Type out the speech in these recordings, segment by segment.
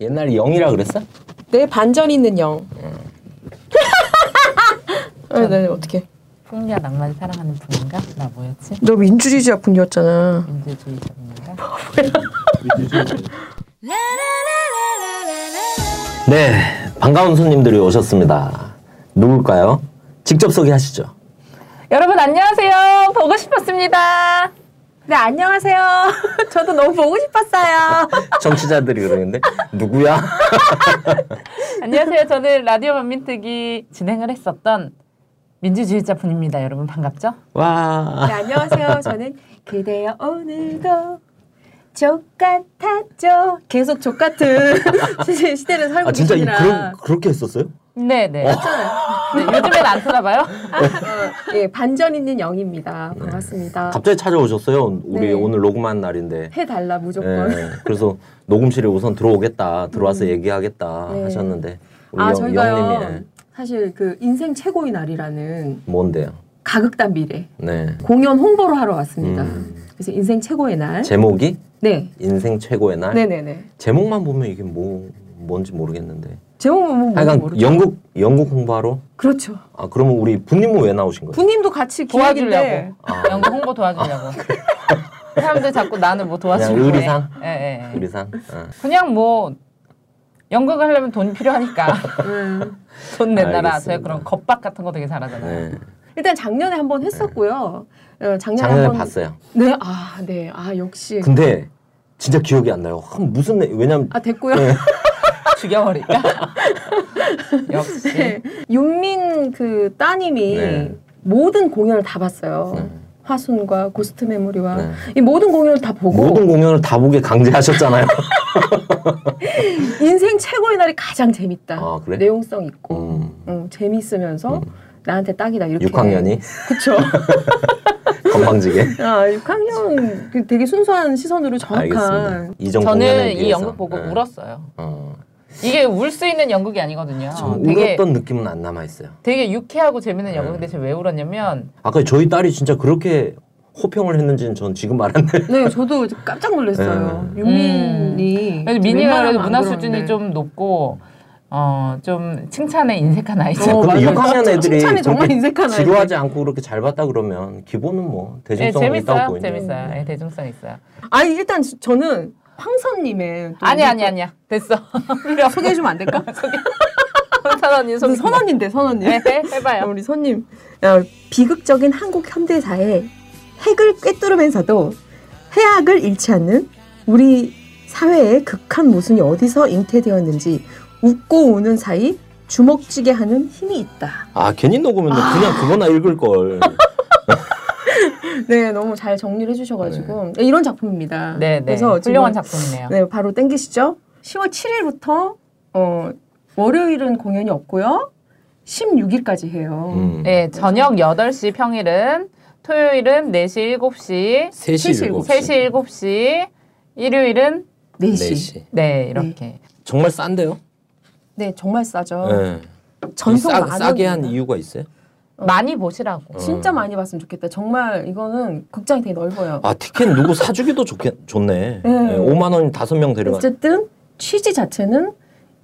옛날에 영이라 그랬어? 내 반전 있는 영. 아, 네, 어떻게? 풍냐 낭만 사랑하는 분인가? 나 뭐였지? 너 민주주의자 분이었잖아. 민주주의자 분인가? 네, 반가운 손님들이 오셨습니다. 누굴까요? 직접 소개하시죠. 여러분 안녕하세요. 보고 싶었습니다. 네, 안녕하세요. 저도 너무 보고 싶었어요. 정치자들이 그러는데 누구야? 안녕하세요. 저는 라디오 만민특위 진행을 했었던 민주주의자 분입니다. 여러분 반갑죠? 와. 네, 안녕하세요. 저는 그대여 오늘도 족같았죠. 계속 족같은 시- 시대를 살고 아 진짜 이. 그런 그렇게 했었어요? 네네. 네, 요즘엔 안 쳐다봐요? 어, 예, 반전 있는 영입니다. 반갑습니다. 갑자기 찾아오셨어요. 우리 네. 오늘 녹음한 날인데. 해달라 무조건. 예, 그래서 녹음실에 우선 들어오겠다, 들어와서 얘기하겠다 네. 하셨는데 우리 아 영, 저희가요. 영님이 예, 사실 그 인생 최고의 날이라는 뭔데요? 가극단 미래 네. 공연 홍보를 하러 왔습니다. 음. 그래서 인생 최고의 날. 제목이 네. 인생 최고의 날. 네네네. 제목만 보면 이게 뭐 뭔지 모르겠는데. 제목은 뭐 모르죠. 영국 영국 홍보하러. 그렇죠. 아 그러면 우리 부님은 왜 나오신 거예요? 부님도 같이 도와주려고. 아. 연구 홍보 도와주려고. 사람들 자꾸 나는 뭐 도와주려고. 그냥. 의리상? 예, 예, 예. 의리상. 어. 그냥 뭐 연극을 하려면 돈이 필요하니까 음. 돈 내놔라. 저희 그런 겁박 같은 거 되게 잘하잖아요. 네. 일단 작년에 한 번 했었고요. 어, 작년에, 작년에 한번 봤어요. 네, 아, 네, 아 역시. 근데 진짜 기억이 안 나요. 한 무슨 내- 왜냐면 아 됐고요. 네. 죽여버릴까? 역시. 네. 윤민 그 따님이 네. 모든 공연을 다 봤어요. 네. 화순과 고스트 메모리와 네. 이 모든 공연을 다 보고 모든 공연을 다 보게 강제하셨잖아요. 인생 최고의 날이 가장 재밌다. 아, 그래? 내용성 있고 음. 응, 재밌으면서 나한테 딱이다 이렇게. 6학년이 그쵸. 건방지게. 아 6학년 그 되게 순수한 시선으로 알겠습니다. 정확한. 이전 저는 공연에 이. 연극 보고 네. 울었어요. 어. 이게 울 수 있는 연극이 아니거든요. 전 되게 울었던 느낌은 안 남아 있어요. 되게 유쾌하고 재밌는 네. 연극인데 제가 왜 울었냐면 아까 저희 딸이 진짜 그렇게 호평을 했는지는 전 지금 알았네. 네, 저도 깜짝 놀랐어요. 네. 윤민이 미니가 웬만하면 안 문화 그러는데. 수준이 좀 높고 어 좀 칭찬에 인색한 아이죠. 어, 근데 맞아요. 6학년 진짜 애들이 칭찬이 정말 인색한 지루하지 않고 그렇게 잘 봤다 그러면 기본은 뭐 네, 대중성 이 있다고 재밌어요. 보이는 재밌어요. 네, 대중성 있어요. 아니 일단 저는 황선님의 또 아니 아니 아니야. 됐어. 필요 없어. 소개해 주면 안 될까? 선언니 무슨 선언인데 선언님. 네, 해봐요. 우리 손님 어, 비극적인 한국 현대사의 핵을 꿰뚫으면서도 해악을 잃지 않는 우리 사회의 극한 모순이 어디서 잉태되었는지 웃고 우는 사이 주먹쥐게 하는 힘이 있다. 아 괜히 녹으면 그냥 그거나 읽을 걸. 네, 너무 잘 정리를 해주셔가지고 네, 이런 작품입니다. 네, 네. 그래서 훌륭한 작품이네요. 네, 바로 땡기시죠. 10월 7일부터 어, 월요일은 공연이 없고요. 16일까지 해요. 음. 네, 저녁 8시 평일은 토요일은 4시 7시, 3시 7시. 3시 7시, 일요일은 4시. 4시. 네, 이렇게. 정말 싼데요? 네, 정말 싸죠. 네. 전속 싸, 만 싸게 한. 이유가 있어요? 많이 보시라고. 진짜 음. 많이 봤으면 좋겠다. 정말 이거는 극장이 되게 넓어요. 아 티켓 누구 사주기도 좋겠, 좋네. 네. 네, 5만 원 다섯 명 데려가. 어쨌든 취지 자체는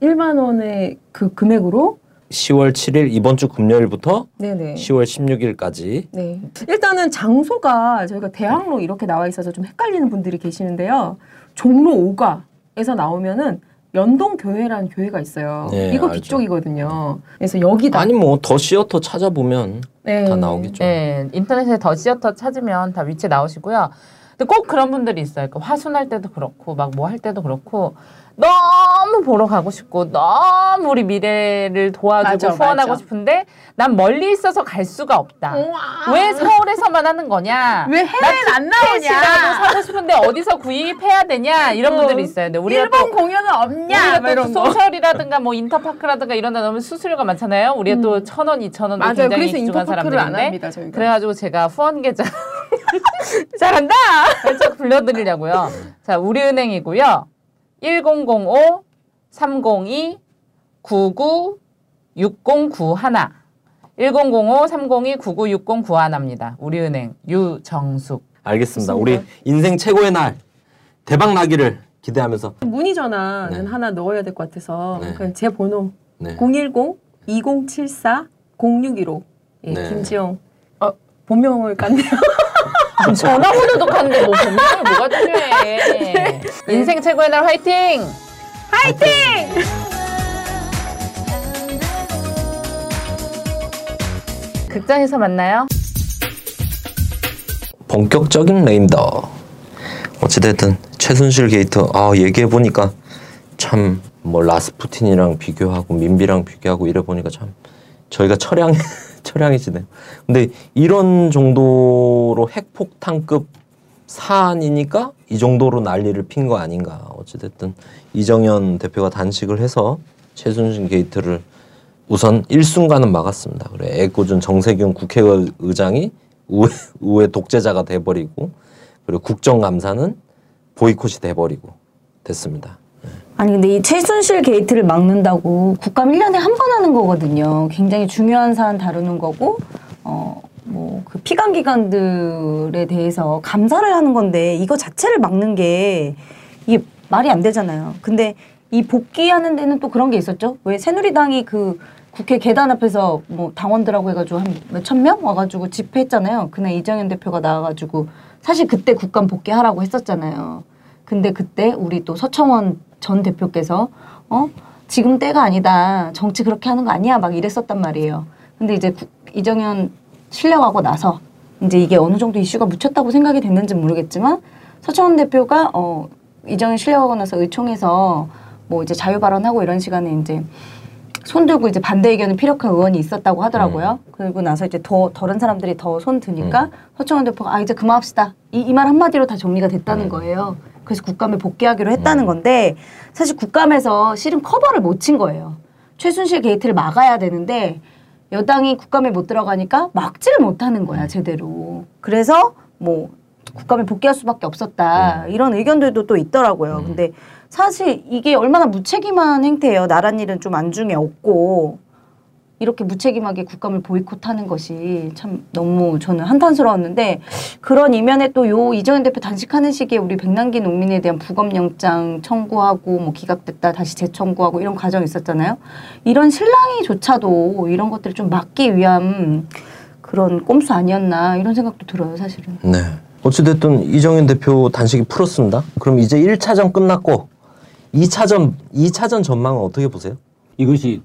1만 원의 그 금액으로 10월 7일 이번 주 금요일부터 네네. 10월 16일까지 네. 일단은 장소가 저희가 대학로 이렇게 나와 있어서 좀 헷갈리는 분들이 계시는데요. 종로 5가에서 나오면은 연동교회라는 교회가 있어요. 네, 이거 알죠. 뒤쪽이거든요. 그래서 여기다. 아니 뭐 더 시어터 찾아보면 네. 다 나오겠죠. 네, 인터넷에 더 시어터 찾으면 다 위치 나오시고요. 근데 꼭 그런 분들이 있어요. 그 화순할 때도 그렇고 막 뭐 할 때도 그렇고 너무 보러 가고 싶고 너무 우리 미래를 도와주고 맞아, 후원하고 맞아. 싶은데 난 멀리 있어서 갈 수가 없다. 우와. 왜 서울에서만 하는 거냐? 왜 해외는 안 나오냐? 사고 싶은데 어디서 구입해야 되냐? 이런 어. 분들이 있어요. 근데 우리가 일본 또 공연은 없냐? 막 우리가 또. 소셜이라든가 뭐 인터파크라든가 이런 데 넣으면 수수료가 많잖아요. 우리가 또천 원, 이천 맞아요. 굉장히 그래서 인터파크를 안 사람들인데 합니다. 저희가. 그래가지고 제가 후원 계좌 잘한다. 살짝 불러드리려고요. 자, 우리은행이고요. 1005 302 99 6091 1005 302 996091입니다. 우리은행 유정숙. 알겠습니다. 우리 인생 최고의 날 대박 나기를 기대하면서 문의 전화는 네. 하나 넣어야 될 것 같아서 네. 그제 번호 네. 010-2074-0615 예, 네. 김지영 어, 본명을 깠네요. 전화번호도 깠는데 뭐 본명이 뭐가 중요해. 인생 최고의 날 화이팅! 극장에서 만나요. 본격적인 레임덕. 어찌됐든 최순실 게이트 아 얘기해 보니까 참 뭐 라스푸틴이랑 비교하고 민비랑 비교하고 이래 보니까 참 저희가 철양 철양이시네요. 근데 이런 정도로 핵폭탄급 사안이니까 이 정도로 난리를 핀 거 아닌가. 어찌됐든 이정현 대표가 단식을 해서 최순실 게이트를 우선 일순간은 막았습니다. 그래 애꿎은 정세균 국회의장이 우회, 우회 독재자가 돼버리고 그리고 국정감사는 보이콧이 돼버리고 됐습니다. 아니 근데 이 최순실 게이트를 막는다고 국감 1년에 한 번 하는 거거든요. 굉장히 중요한 사안 다루는 거고 어 뭐 그 피감 기관들에 대해서 감사를 하는 건데 이거 자체를 막는 게 이게 말이 안 되잖아요. 근데 이 복귀하는 데는 또 그런 게 있었죠. 왜 새누리당이 그 국회 계단 앞에서 뭐 당원들하고 해가지고 한 몇천 명 와가지고 집회했잖아요. 그날 이정현 대표가 나와가지고 사실 그때 국감 복귀하라고 했었잖아요. 근데 그때 우리 또 서청원 전 대표께서 어 지금 때가 아니다 정치 그렇게 하는 거 아니야 막 이랬었단 말이에요. 근데 이제 구- 이정현 실려가고 나서 이제 이게 어느 정도 이슈가 묻혔다고 생각이 됐는지 모르겠지만 서청원 대표가 어 이정현 실려가고 나서 의총에서 뭐 이제 자유 발언하고 이런 시간에 이제 손 들고 이제 반대 의견을 피력한 의원이 있었다고 하더라고요. 그리고 나서 이제 더 다른 사람들이 더 손 드니까 서청원 대표가 아 이제 그만합시다. 이 이 말 한마디로 다 정리가 됐다는 거예요. 그래서 국감에 복귀하기로 했다는 건데 사실 국감에서 실은 커버를 못 친 거예요. 최순실 게이트를 막아야 되는데 여당이 국감에 못 들어가니까 막지를 못하는 거야 제대로. 그래서 뭐 국감에 복귀할 수밖에 없었다 이런 의견들도 또 있더라고요. 근데 사실 이게 얼마나 무책임한 행태예요. 나란 일은 좀 안중에 없고 이렇게 무책임하게 국감을 보이콧하는 것이 참 너무 저는 한탄스러웠는데 그런 이면에 또 요 이정현 대표 단식하는 시기에 우리 백남기 농민에 대한 부검영장 청구하고 뭐 기각됐다 다시 재청구하고 이런 과정이 있었잖아요. 이런 실랑이조차도 이런 것들을 좀 막기 위한 그런 꼼수 아니었나 이런 생각도 들어요 사실은. 네. 어찌됐든 이정현 대표 단식이 풀었습니다. 그럼 이제 1차전 끝났고 2차전 2차전 전망은 어떻게 보세요? 이것이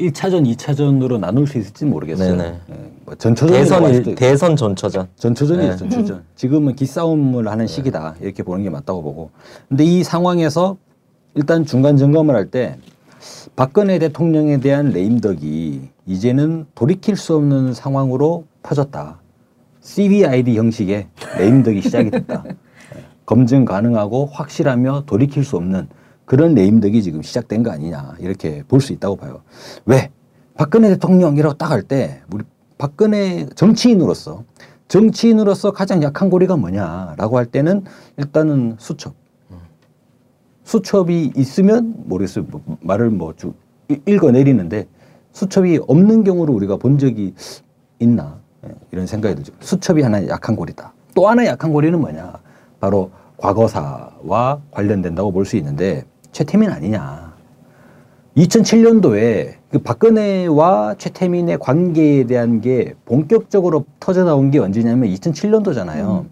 1차전, 2차전으로 나눌 수 있을지 모르겠어요. 네네. 예, 뭐 대선 할 일, 수도 있고. 대선 전처전. 전초전이에요, 네. 전초전. 지금은 기싸움을 하는 시기다. 이렇게 보는 게 맞다고 보고. 근데 이 상황에서 일단 중간 점검을 할 때 박근혜 대통령에 대한 레임덕이 이제는 돌이킬 수 없는 상황으로 퍼졌다. CVID 형식의 레임덕이 시작이 됐다. 예, 검증 가능하고 확실하며 돌이킬 수 없는 그런 레임덕이 지금 시작된 거 아니냐 이렇게 볼 수 있다고 봐요. 왜? 박근혜 대통령이라고 딱 할 때 우리 박근혜 정치인으로서 정치인으로서 가장 약한 고리가 뭐냐라고 할 때는 일단은 수첩. 수첩이 있으면 모르겠어요. 뭐 말을 뭐 쭉 읽어 내리는데 수첩이 없는 경우를 우리가 본 적이 있나 예, 이런 생각이 들죠. 수첩이 하나의 약한 고리다. 또 하나의 약한 고리는 뭐냐? 바로 과거사와 관련된다고 볼 수 있는데 최태민 아니냐? 2007년도에 그 박근혜와 최태민의 관계에 대한 게 본격적으로 터져 나온 게 언제냐면 2007년도잖아요.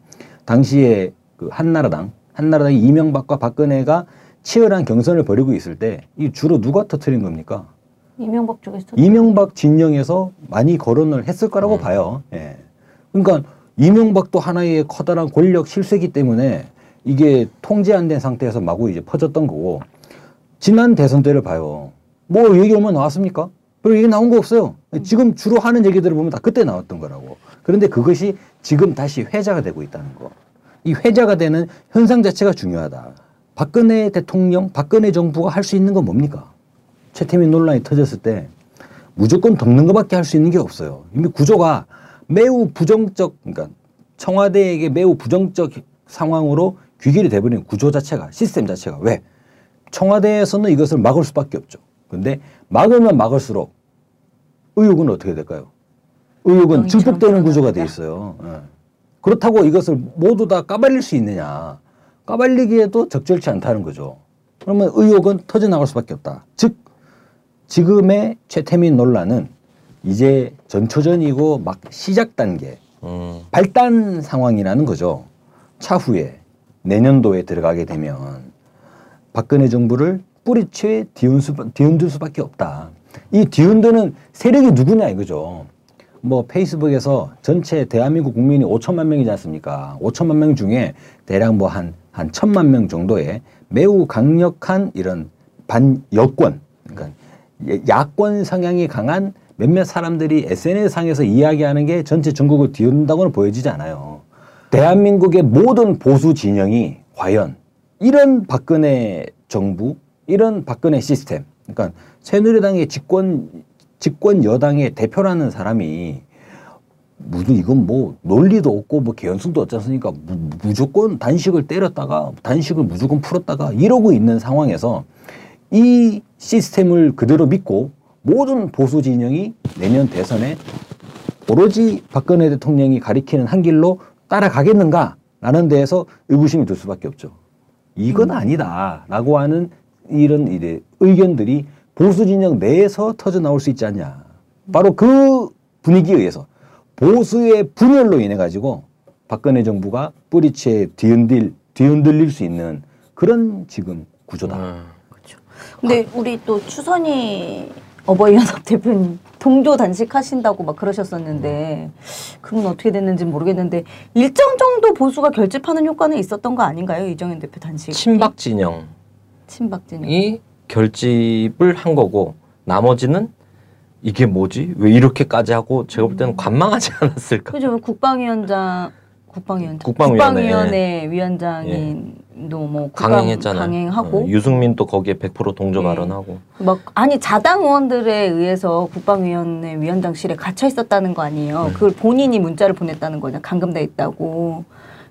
당시에 그 한나라당, 한나라당이 이명박과 박근혜가 치열한 경선을 벌이고 있을 때 이 주로 누가 터트린 겁니까? 이명박 쪽에서 이명박 진영에서 많이 거론을 했을 거라고 봐요. 예. 그러니까 이명박도 하나의 커다란 권력 실세기 때문에 이게 통제 안 된 상태에서 마구 이제 퍼졌던 거고 지난 대선 때를 봐요. 뭐 얘기 얼마 나왔습니까? 별 얘기 나온 거 없어요. 지금 주로 하는 얘기들을 보면 다 그때 나왔던 거라고. 그런데 그것이 지금 다시 회자가 되고 있다는 거. 이 회자가 되는 현상 자체가 중요하다. 박근혜 대통령, 박근혜 정부가 할 수 있는 건 뭡니까? 최태민 논란이 터졌을 때 무조건 덮는 것밖에 할 수 있는 게 없어요. 이미 구조가 매우 부정적, 그러니까 청와대에게 매우 부정적 상황으로 귀결이 돼버린 구조 자체가 시스템 자체가 왜 청와대에서는 이것을 막을 수밖에 없죠. 근데 막으면 막을수록 의혹은 어떻게 될까요? 의혹은 증폭되는 구조가 돼. 있어요. 예. 그렇다고 이것을 모두 다 까발릴 수 있느냐? 까발리기에도 적절치 않다는 거죠. 그러면 의혹은 터져나갈 수밖에 없다. 즉 지금의 최태민 논란은 이제 전초전이고 막 시작 단계, 음. 발단 상황이라는 거죠. 차후에 내년도에 들어가게 되면 박근혜 정부를 뿌리채 뒤흔 수, 뒤흔들 수밖에 없다. 이 뒤흔드는 세력이 누구냐 이거죠. 뭐 페이스북에서 전체 대한민국 국민이 5천만 명이지 않습니까? 5천만 명 중에 대략 뭐 한 한 천만 명 정도의 매우 강력한 이런 반 여권, 그러니까 예- 야권 성향이 강한 몇몇 사람들이 SNS상에서 이야기하는 게 전체 전국을 뒤흔다고는 보여지지 않아요. 대한민국의 모든 보수 진영이 과연 이런 박근혜 정부, 이런 박근혜 시스템, 그러니까 새누리당의 집권 집권 여당의 대표라는 사람이 무슨 이건 뭐 논리도 없고 뭐 개연성도 없지 않습니까? 무, 무조건 단식을 때렸다가 단식을 무조건 풀었다가 이러고 있는 상황에서 이 시스템을 그대로 믿고 모든 보수 진영이 내년 대선에 오로지 박근혜 대통령이 가리키는 한 길로 따라가겠는가라는 데에서 의구심이 들 수밖에 없죠. 이건 아니다라고 하는 이런 이제 의견들이 보수 진영 내에서 터져 나올 수 있지 않냐. 바로 그 분위기에 의해서 보수의 분열로 인해 가지고 박근혜 정부가 뿌리채 뒤흔들 뒤흔들릴 수 있는 그런 지금 구조다. 음. 근데 우리 또 추선이 어버이연합 대표님 동조 단식하신다고 막 그러셨었는데 그건 어떻게 됐는지 모르겠는데 일정 정도 보수가 결집하는 효과는 있었던 거 아닌가요 이정현 대표 단식? 친박 진영이 친박진이 결집을 한 거고 나머지는 이게 뭐지? 왜 이렇게까지 하고 제가 볼 때는 관망하지 않았을까? 그죠 국방위원장 국방위원장 국방위원회. 국방위원회 위원장인도 뭐 강행했잖아요. 강행하고 어, 유승민도 거기에 100% 동조 네. 발언하고. 막 아니 자당 의원들에 의해서 국방위원회 위원장실에 갇혀 있었다는 거 아니에요. 네. 그걸 본인이 문자를 보냈다는 거냐 감금돼 있다고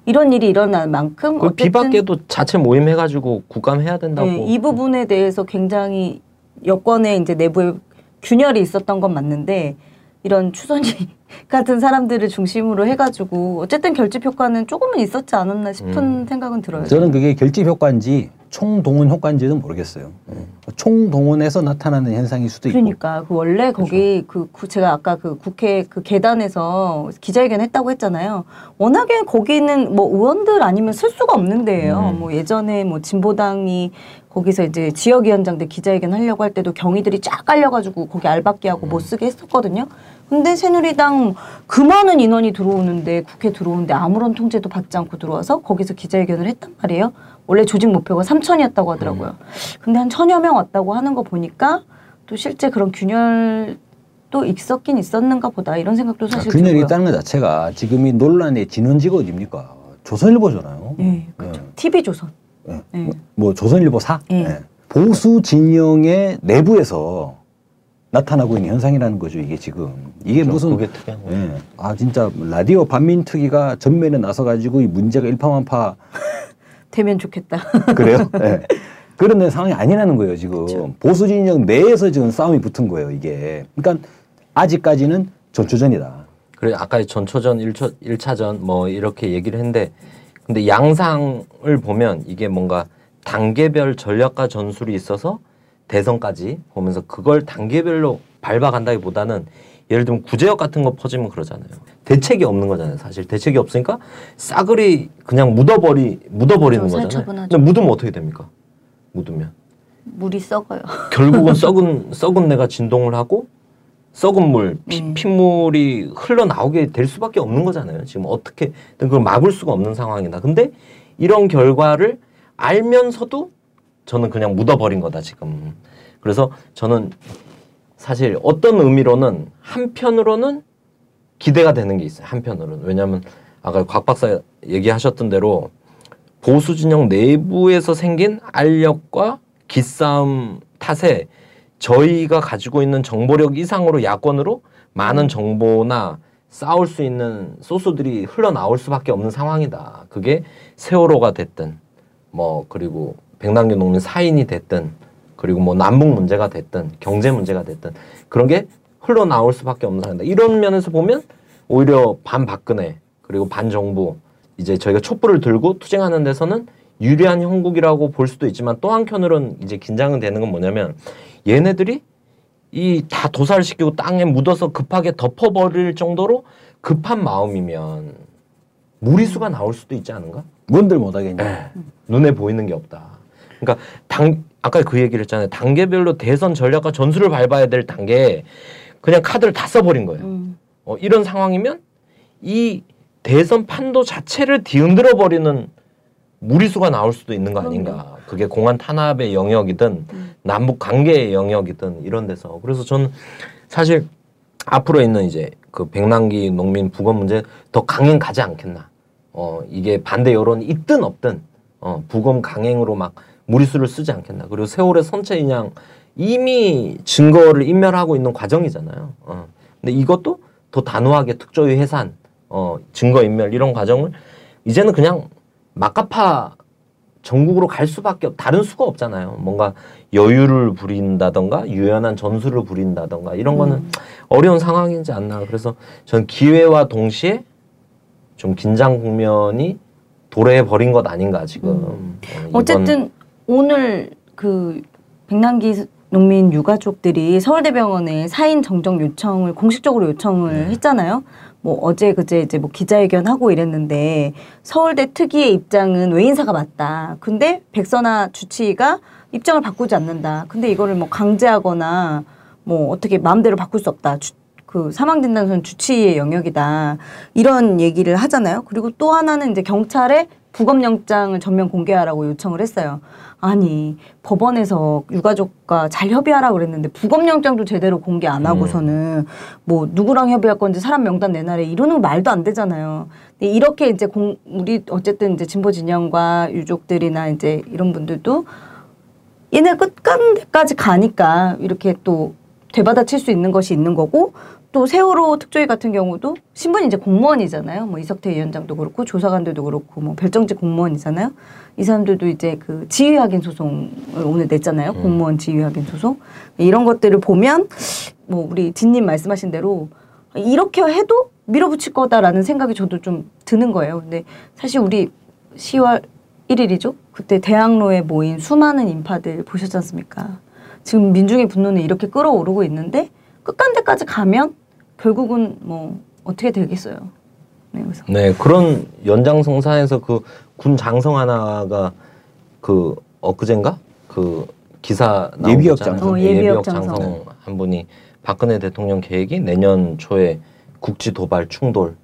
이런 일이 일어날 만큼 그 어쨌든 비박계도 자체 모임 해가지고 국감해야 된다고. 네, 이 부분에 대해서 굉장히 여권의 이제 내부에 균열이 있었던 건 맞는데 이런 추선이 같은 사람들을 중심으로 해가지고 어쨌든 결집 효과는 조금은 있었지 않았나 싶은 음. 생각은 들어요. 저는 그게 결집 효과인지 총동원 효과인지는 모르겠어요. 예. 총동원에서 나타나는 현상일 수도 있고. 그러니까 그 원래 거기 그, 구- 제가 아까 그 국회 그 계단에서 기자회견 했다고 했잖아요. 워낙에 거기는 뭐 의원들 아니면 쓸 수가 없는 데예요. 음. 뭐 예전에 뭐 진보당이 거기서 이제 지역위원장들 기자회견 하려고 할 때도 경위들이 쫙 깔려가지고 거기 알박기 하고 못 쓰게 했었거든요. 근데 새누리당 그 많은 인원이 들어오는데 국회 들어오는데 아무런 통제도 받지 않고 들어와서 거기서 기자회견을 했단 말이에요. 원래 조직 목표가 3천이었다고 하더라고요. 근데 한 천여 명 왔다고 하는 거 보니까 또 실제 그런 균열도 있었긴 있었는가 보다 이런 생각도 자, 사실 균열이 들고요. 있다는 것 자체가 지금 이 논란의 진원지가 어딥니까? 조선일보잖아요. 예, 그렇죠. TV 조선. 예. 예. 뭐 조선일보 사 예. 예. 보수 진영의 내부에서 나타나고 있는 현상이라는 거죠. 이게 지금 이게 그렇죠. 무슨 그게 특이한 거죠. 예. 아 진짜 라디오 반민특위가 전면에 나서 가지고 이 문제가 일파만파 되면 좋겠다. 그래요. 예. 그런 상황이 아니라는 거예요. 지금 그렇죠. 보수 진영 내에서 지금 싸움이 붙은 거예요. 이게 그러니까 아직까지는 전초전이다. 그래 아까 전초전, 일초, 일차전 뭐 이렇게 얘기를 했는데 근데 양상을 보면 이게 뭔가 단계별 전략과 전술이 있어서 대선까지 보면서 그걸 단계별로 밟아간다기보다는 예를 들면 구제역 같은 거 퍼지면 그러잖아요. 대책이 없는 거잖아요. 사실 대책이 없으니까 싸그리 그냥 묻어버리 묻어버리는 그렇죠. 거잖아요. 살처분하죠. 근데 묻으면 어떻게 됩니까? 묻으면 물이 썩어요. 결국은 썩은 썩은 내가 진동을 하고 썩은 물, 피, 음. 핏물이 흘러나오게 될 수밖에 없는 거잖아요. 지금 어떻게 그걸 막을 수가 없는 상황이다. 근데 이런 결과를 알면서도 저는 그냥 묻어버린 거다 지금. 그래서 저는 사실 어떤 의미로는 한편으로는 기대가 되는 게 있어요. 한편으로는 왜냐하면 아까 곽 박사 얘기하셨던 대로 보수 진영 내부에서 생긴 알력과 기싸움 탓에 저희가 가지고 있는 정보력 이상으로 야권으로 많은 정보나 싸울 수 있는 소스들이 흘러나올 수밖에 없는 상황이다. 그게 세월호가 됐든 뭐 그리고 백남기 농민 사인이 됐든 그리고 뭐 남북 문제가 됐든 경제 문제가 됐든 그런 게 흘러나올 수밖에 없는 상황이다. 이런 면에서 보면 오히려 반박근혜 그리고 반정부 이제 저희가 촛불을 들고 투쟁하는 데서는 유리한 형국이라고 볼 수도 있지만 또 한편으로는 이제 긴장은 되는 건 뭐냐면 얘네들이 이 다 도살을 시키고 땅에 묻어서 급하게 덮어버릴 정도로 급한 마음이면 무리수가 나올 수도 있지 않은가? 뭔들 못하겠냐. 예. 눈에 보이는 게 없다. 그러니까 당 아까 그 얘기를 했잖아요. 단계별로 대선 전략과 전술을 밟아야 될 단계에 그냥 카드를 다 써버린 거예요. 음. 어, 이런 상황이면 이 대선 판도 자체를 뒤흔들어 버리는 무리수가 나올 수도 있는 거 아닌가. 그게 공안 탄압의 영역이든 남북 관계의 영역이든 이런 데서. 그래서 저는 사실 앞으로 있는 이제 그 백남기 농민 부검 문제 더 강행 가지 않겠나. 어, 이게 반대 여론이 있든 없든 어, 부검 강행으로 막 무리수를 쓰지 않겠나. 그리고 세월의 선체 인양 이미 증거를 인멸하고 있는 과정이잖아요. 어. 근데 이것도 더 단호하게 특조위 해산, 어, 증거 인멸 이런 과정을 이제는 그냥 막가파 전국으로 갈 수밖에 없, 다른 수가 없잖아요. 뭔가 여유를 부린다던가 유연한 전술을 부린다던가 이런 거는 어려운 상황이지 않나. 그래서 전 기회와 동시에 좀 긴장 국면이 도래해 버린 것 아닌가 지금. 어, 이번- 어쨌든 오늘 그 백남기 농민 유가족들이 서울대병원에 사인 정정 요청을 공식적으로 요청을 네. 했잖아요. 뭐 어제 그제 이제 뭐 기자회견 하고 이랬는데 서울대 특위의 입장은 외인사가 맞다. 근데 백선아 주치의가 입장을 바꾸지 않는다. 근데 이거를 뭐 강제하거나 뭐 어떻게 마음대로 바꿀 수 없다. 주, 그 사망 진단서는 주치의의 영역이다. 이런 얘기를 하잖아요. 그리고 또 하나는 이제 경찰에 부검영장을 전면 공개하라고 요청을 했어요. 아니 법원에서 유가족과 잘 협의하라 그랬는데 부검영장도 제대로 공개 안 하고서는 뭐 누구랑 협의할 건지 사람 명단 내놔래 이러는 거 말도 안 되잖아요. 근데 이렇게 이제 공 우리 어쨌든 이제 진보 진영과 유족들이나 이제 이런 분들도 얘네 끝까지 가니까 이렇게 또 되받아칠 수 있는 것이 있는 거고 또 세월호 특조위 같은 경우도 신분이 이제 공무원이잖아요. 뭐 이석태 위원장도 그렇고 조사관들도 그렇고 뭐 별정직 공무원이잖아요. 이 사람들도 이제 그 지휘 확인 소송을 오늘 냈잖아요. 공무원 지휘 확인 소송. 이런 것들을 보면 뭐 우리 딘님 말씀하신 대로 이렇게 해도 밀어붙일 거다라는 생각이 저도 좀 드는 거예요. 근데 사실 우리 10월 1일이죠. 그때 대학로에 모인 수많은 인파들 보셨지 않습니까? 지금 민중의 분노는 이렇게 끌어오르고 있는데 끝간데까지 가면 결국은 뭐 어떻게 되겠어요. 네, 그래서 네 그런 연장성사에서 그 군 장성 하나가 그 엊그젠가 그 기사 나온 예비역. 장성. 어, 예비역 예비역 장성. 장성 한 분이 박근혜 대통령 계획이 내년 초에 국지 도발 충돌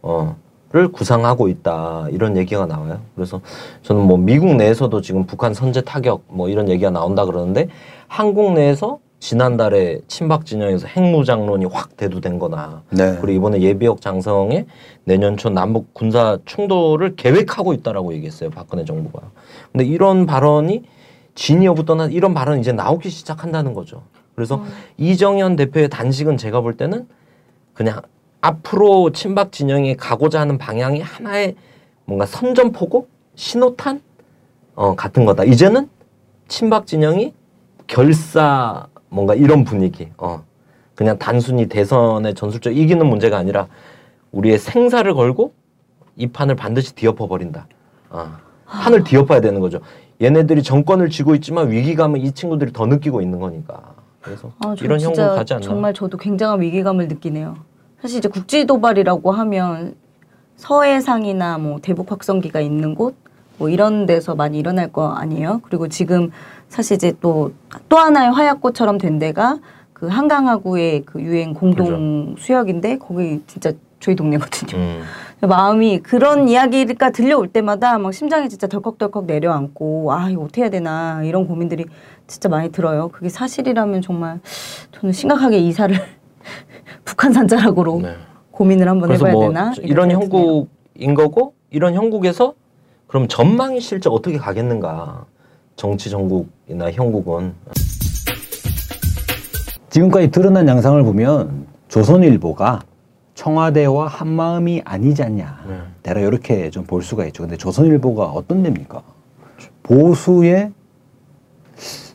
어를 구상하고 있다 이런 얘기가 나와요. 그래서 저는 뭐 미국 내에서도 지금 북한 선제 타격 뭐 이런 얘기가 나온다 그러는데 한국 내에서 지난달에 친박 진영에서 핵무장론이 확 대두된 거나 네. 그리고 이번에 예비역 장성에 내년 초 남북 군사 충돌을 계획하고 있다라고 얘기했어요 박근혜 정부가. 근데 이런 발언이 진위 여부 떠나 이런 발언이 이제 나오기 시작한다는 거죠. 그래서 이정현 대표의 단식은 제가 볼 때는 그냥 앞으로 친박 진영이 가고자 하는 방향이 하나의 뭔가 선전포고 신호탄 어, 같은 거다. 이제는 친박 진영이 결사 뭔가 이런 분위기. 어. 그냥 단순히 대선의 전술적 이기는 문제가 아니라 우리의 생사를 걸고 이 판을 반드시 뒤엎어 버린다. 어. 판을 뒤엎어야 되는 거죠. 얘네들이 정권을 쥐고 있지만 위기감은 이 친구들이 더 느끼고 있는 거니까. 그래서 아, 저 이런 형국 가지 않나. 정말 저도 굉장한 위기감을 느끼네요. 사실 이제 국지 도발이라고 하면 서해상이나 뭐 대북 확성기가 있는 곳 뭐 이런 데서 많이 일어날 거 아니에요. 그리고 지금 사실 이제 또 또 하나의 화약고처럼 된 데가 그 한강하구의 그 유엔 공동 수역인데 거기 진짜 저희 동네거든요. 음. 마음이 그런 이야기가 들려올 때마다 막 심장이 진짜 덜컥덜컥 내려앉고 아 이거 어떻게 해야 되나 이런 고민들이 진짜 많이 들어요. 그게 사실이라면 정말 저는 심각하게 이사를 북한 산 자락으로 네. 고민을 한번 해봐야 뭐 되나 이런. 형국인 거고 이런 형국에서 그럼 전망이 실제 어떻게 가겠는가? 정치 전국이나 형국은 지금까지 드러난 양상을 보면 조선일보가 청와대와 한 마음이 아니지 않냐. 네. 대략 이렇게 좀 볼 수가 있죠. 근데 조선일보가 어떤 데입니까? 보수의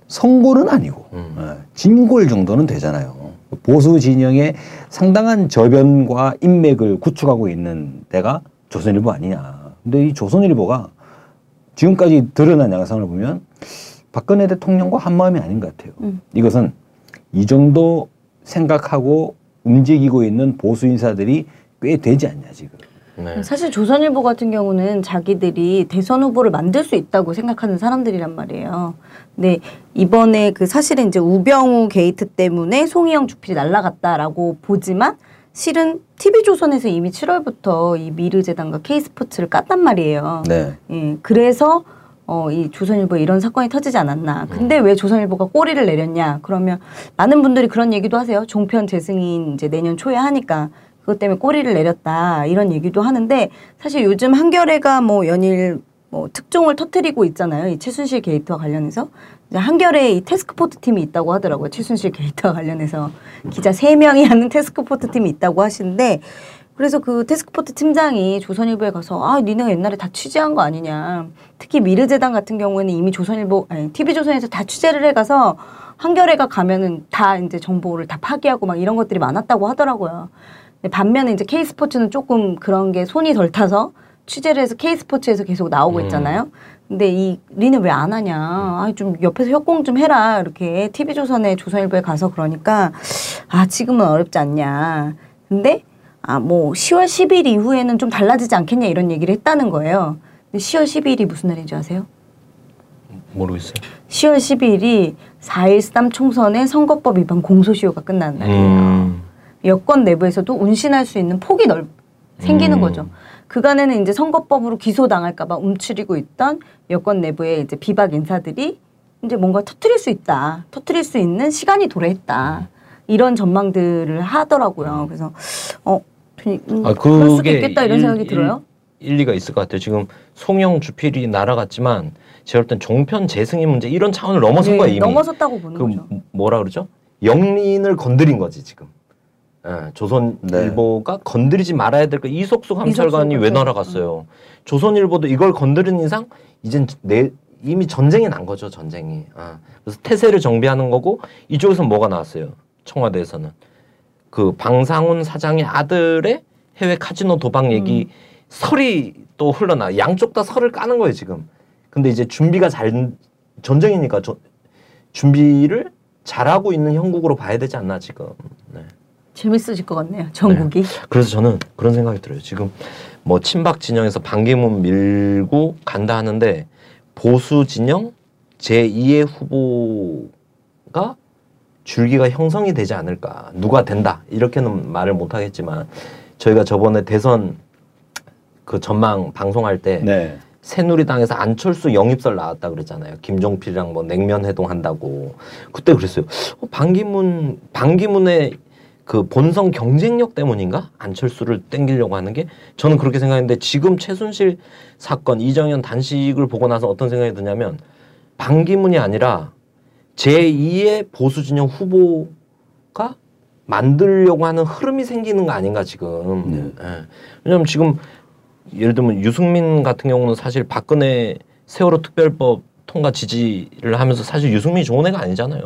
성골은 아니고 음. 예, 진골 정도는 되잖아요. 보수 진영의 상당한 저변과 인맥을 구축하고 있는 데가 조선일보 아니냐. 근데 이 조선일보가 지금까지 드러난 양상을 보면 박근혜 대통령과 한 마음이 아닌 것 같아요. 음. 이것은 이 정도 생각하고 움직이고 있는 보수 인사들이 꽤 되지 않냐 지금. 네. 사실 조선일보 같은 경우는 자기들이 대선 후보를 만들 수 있다고 생각하는 사람들이란 말이에요. 근데 이번에 그 사실은 이제 우병우 게이트 때문에 송희영 주필이 날라갔다라고 보지만 실은 TV조선에서 이미 7월부터 이 미르재단과 K스포츠를 깠단 말이에요. 네. 예, 그래서 어, 이 조선일보에 이런 사건이 터지지 않았나. 근데 왜 조선일보가 꼬리를 내렸냐? 그러면 많은 분들이 그런 얘기도 하세요. 종편 재승인 이제 내년 초에 하니까 그것 때문에 꼬리를 내렸다 이런 얘기도 하는데 사실 요즘 한겨레가 뭐 연일 뭐 특종을 터트리고 있잖아요. 이 최순실 게이트와 관련해서 이제 한겨레에 이 태스크포스 팀이 있다고 하더라고요. 최순실 게이트와 관련해서 기자 세명이 하는 테스크포트 팀이 있다고 하시는데 그래서 그 테스크포트 팀장이 조선일보에 가서 아 니네가 옛날에 다 취재한 거 아니냐. 특히 미르재단 같은 경우에는 이미 조선일보 아니 TV조선에서 다 취재를 해가서 한겨레가 가면은 다 이제 정보를 다 파기하고 막 이런 것들이 많았다고 하더라고요. 반면에 이제 K스포츠는 조금 그런 게 손이 덜 타서 취재를 해서 K스포츠에서 계속 나오고 음. 있잖아요. 근데 이 리는 왜안 하냐? 아, 좀 옆에서 협공 좀 해라. 이렇게 TV조선에 조선일보에 가서 그러니까 아, 지금은 어렵지 않냐. 근데 아, 뭐 10월 10일 이후에는 좀 달라지지 않겠냐 이런 얘기를 했다는 거예요. 근데 10월 12일이 무슨 날인지 아세요? 모르겠어요. 10월 12일이 4.13 총선의 선거법 위반 공소시효가 끝나는 날이에요. 음. 여권 내부에서도 운신할 수 있는 폭이 넓 생기는 음. 거죠. 그간에는 이제 선거법으로 기소당할까봐 움츠리고 있던 여권 내부의 이제 비박 인사들이 이제 뭔가 터트릴 수 있다, 터트릴 수 있는 시간이 도래했다 이런 전망들을 하더라고요. 그래서 어, 음, 아, 그럴 수도 있겠다 이런 일- 생각이 들어요. 일, 일리가 있을 것 같아요. 지금 송영 주필이 날아갔지만 제가 볼땐 종편 재승인 문제 이런 차원을 넘어선 네, 거예요 이미. 넘어섰다고 보는 그 거죠. 뭐라 그러죠? 영린을 건드린 거지 지금. 예, 조선일보가 건드리지 말아야 될 거 이석수 감찰관이 이석수 왜 그렇죠. 날아갔어요? 조선일보도 이걸 건드린 이상 이젠 내 이미 전쟁이 난 거죠 전쟁이. 아, 그래서 태세를 정비하는 거고 이쪽에서 뭐가 나왔어요? 청와대에서는 그 방상훈 사장의 아들의 해외 카지노 도박 얘기 설이 또 흘러나 양쪽 다 설을 까는 거예요 지금. 근데 이제 준비가 잘 전쟁이니까 저, 준비를 잘하고 있는 형국으로 봐야 되지 않나 지금. 네. 재밌어질 것 같네요. 전국이. 그래서 저는 그런 생각이 들어요. 지금 뭐 친박 진영에서 반기문 밀고 간다 하는데 보수 진영 제2의 후보가 줄기가 형성이 되지 않을까. 누가 된다. 이렇게는 말을 못 하겠지만 저희가 저번에 대선 그 전망 방송할 때 네. 새누리당에서 안철수 영입설 나왔다 그랬잖아요. 김종필이랑 뭐 냉면 회동한다고. 그때 그랬어요. 어, 반기문 반기문의 그 본성 경쟁력 때문인가? 안철수를 땡기려고 하는 게 저는 그렇게 생각했는데 지금 최순실 사건 이정현 단식을 보고 나서 어떤 생각이 드냐면 반기문이 아니라 제2의 보수 진영 후보가 만들려고 하는 흐름이 생기는 거 아닌가 지금. 예. 왜냐면 지금 예를 들면 유승민 같은 경우는 사실 박근혜 세월호 특별법 통과 지지를 하면서 사실 유승민이 좋은 애가 아니잖아요.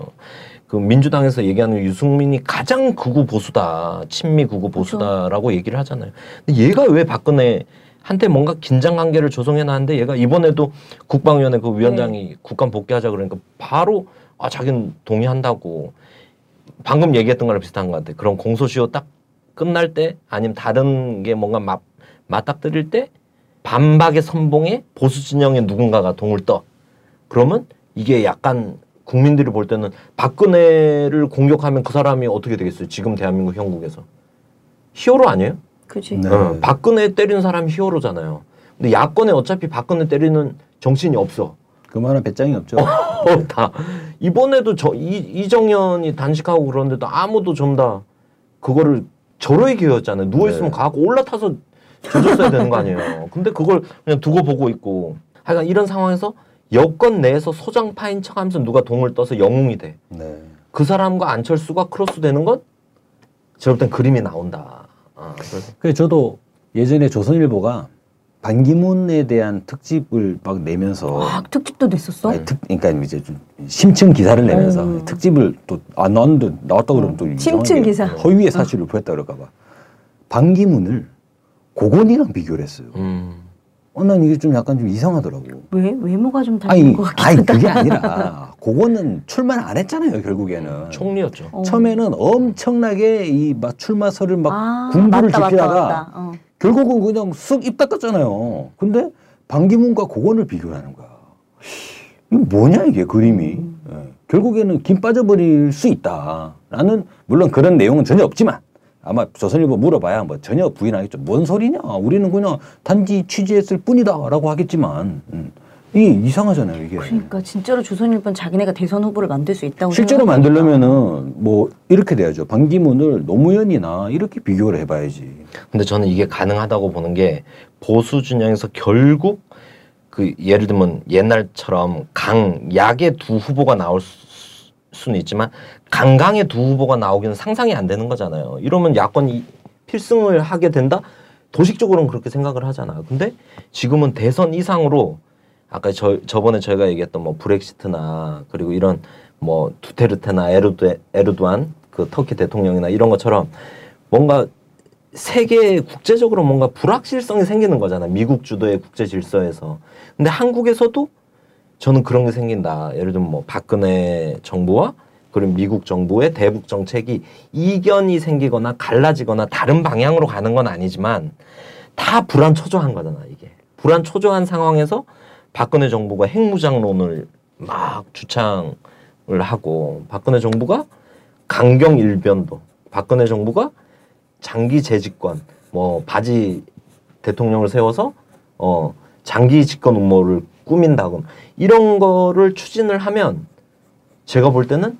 그 민주당에서 얘기하는 유승민이 가장 극우 보수다, 친미 극우 보수다라고 얘기를 하잖아요. 근데 얘가 왜 박근혜 한테 뭔가 긴장 관계를 조성해 놨는데 얘가 이번에도 국방위원회 그 위원장이 국감 복귀하자 그러니까 바로 아 자기는 동의한다고 방금 얘기했던 거랑 비슷한 것 같아. 그런 공소시효 딱 끝날 때 아니면 다른 게 뭔가 맞, 맞닥뜨릴 때 반박의 선봉에 보수 진영의 누군가가 동을 떠. 그러면 이게 약간 국민들이 볼 때는 박근혜를 공격하면 그 사람이 어떻게 되겠어요? 지금 대한민국 형국에서. 히어로 아니에요? 그지. 네. 어, 박근혜 때리는 사람이 히어로잖아요. 근데 야권에 어차피 박근혜 때리는 정치인이 없어. 그만한 배짱이 없죠. 어, 다 이번에도 저 이, 이정현이 단식하고 그러는데도 아무도 좀 다 그거를 저러의 기회였잖아요. 누워 있으면 네. 가고 올라타서 조졌어야 되는 거 아니에요. 근데 그걸 그냥 두고 보고 있고. 하여간 이런 상황에서 여권 내에서 소장파인 척하면서 누가 동을 떠서 영웅이 돼. 네. 그 사람과 안철수가 크로스 되는 건 제가 볼땐 그림이 나온다. 아, 그래서 그래서 저도 예전에 조선일보가 반기문에 대한 특집을 막 내면서 아, 특집도 냈었어? 아니, 특, 그러니까 이제 좀 심층 기사를 내면서 음. 특집을 또안 나왔는데 나왔다 그러면 또 심층 기사. 허위의 사실을 보였다 그럴까 봐. 반기문을 고건이랑 비교를 했어요. 음, 어, 난 이게 좀 약간 좀 이상하더라고. 왜 외모가 좀 아니, 닮은 것 같긴 아니. 그게 아니라 그거는 출마를 안 했잖아요 결국에는. 총리였죠. 어. 처음에는 엄청나게 이 막 출마설을 막 아, 군부를 맞다, 맞다, 지피다가 맞다. 어. 결국은 그냥 쓱 입 닦았잖아요. 근데 반기문과 그거를 비교하는 거야. 이거 뭐냐 이게 그림이. 예. 결국에는 김 빠져버릴 수 있다. 라는 물론 그런 내용은 전혀 없지만 아마 조선일보 물어봐야 뭐 전혀 부인하겠죠. 뭔 소리냐? 우리는 그냥 단지 취재했을 뿐이다라고 하겠지만 음. 이게 이상하잖아요 이게. 그러니까 진짜로 조선일보는 자기네가 대선 후보를 만들 수 있다고 실제로 생각하니까. 만들려면은 뭐 이렇게 돼야죠. 반기문을 노무현이나 이렇게 비교를 해봐야지. 근데 저는 이게 가능하다고 보는 게 보수 진영에서 결국 그 예를 들면 옛날처럼 강 약의 두 후보가 나올 수, 수는 있지만 강강의 두 후보가 나오기는 상상이 안 되는 거잖아요. 이러면 야권이 필승을 하게 된다. 도식적으로는 그렇게 생각을 하잖아요. 근데 지금은 대선 이상으로 아까 저 저번에 저희가 얘기했던 뭐 브렉시트나 그리고 이런 뭐 두테르테나 에르드 에르도안 그 터키 대통령이나 이런 것처럼 뭔가 세계 국제적으로 뭔가 불확실성이 생기는 거잖아. 미국 주도의 국제 질서에서. 근데 한국에서도 저는 그런 게 생긴다. 예를 들면 뭐 박근혜 정부와 그리고 미국 정부의 대북 정책이 이견이 생기거나 갈라지거나 다른 방향으로 가는 건 아니지만 다 불안 초조한 거잖아, 이게. 불안 초조한 상황에서 박근혜 정부가 핵무장론을 막 주창을 하고 박근혜 정부가 강경 일변도 박근혜 정부가 장기 재집권 뭐 바지 대통령을 세워서 어 장기 집권 음모를 꾸민다고 이런 거를 추진을 하면 제가 볼 때는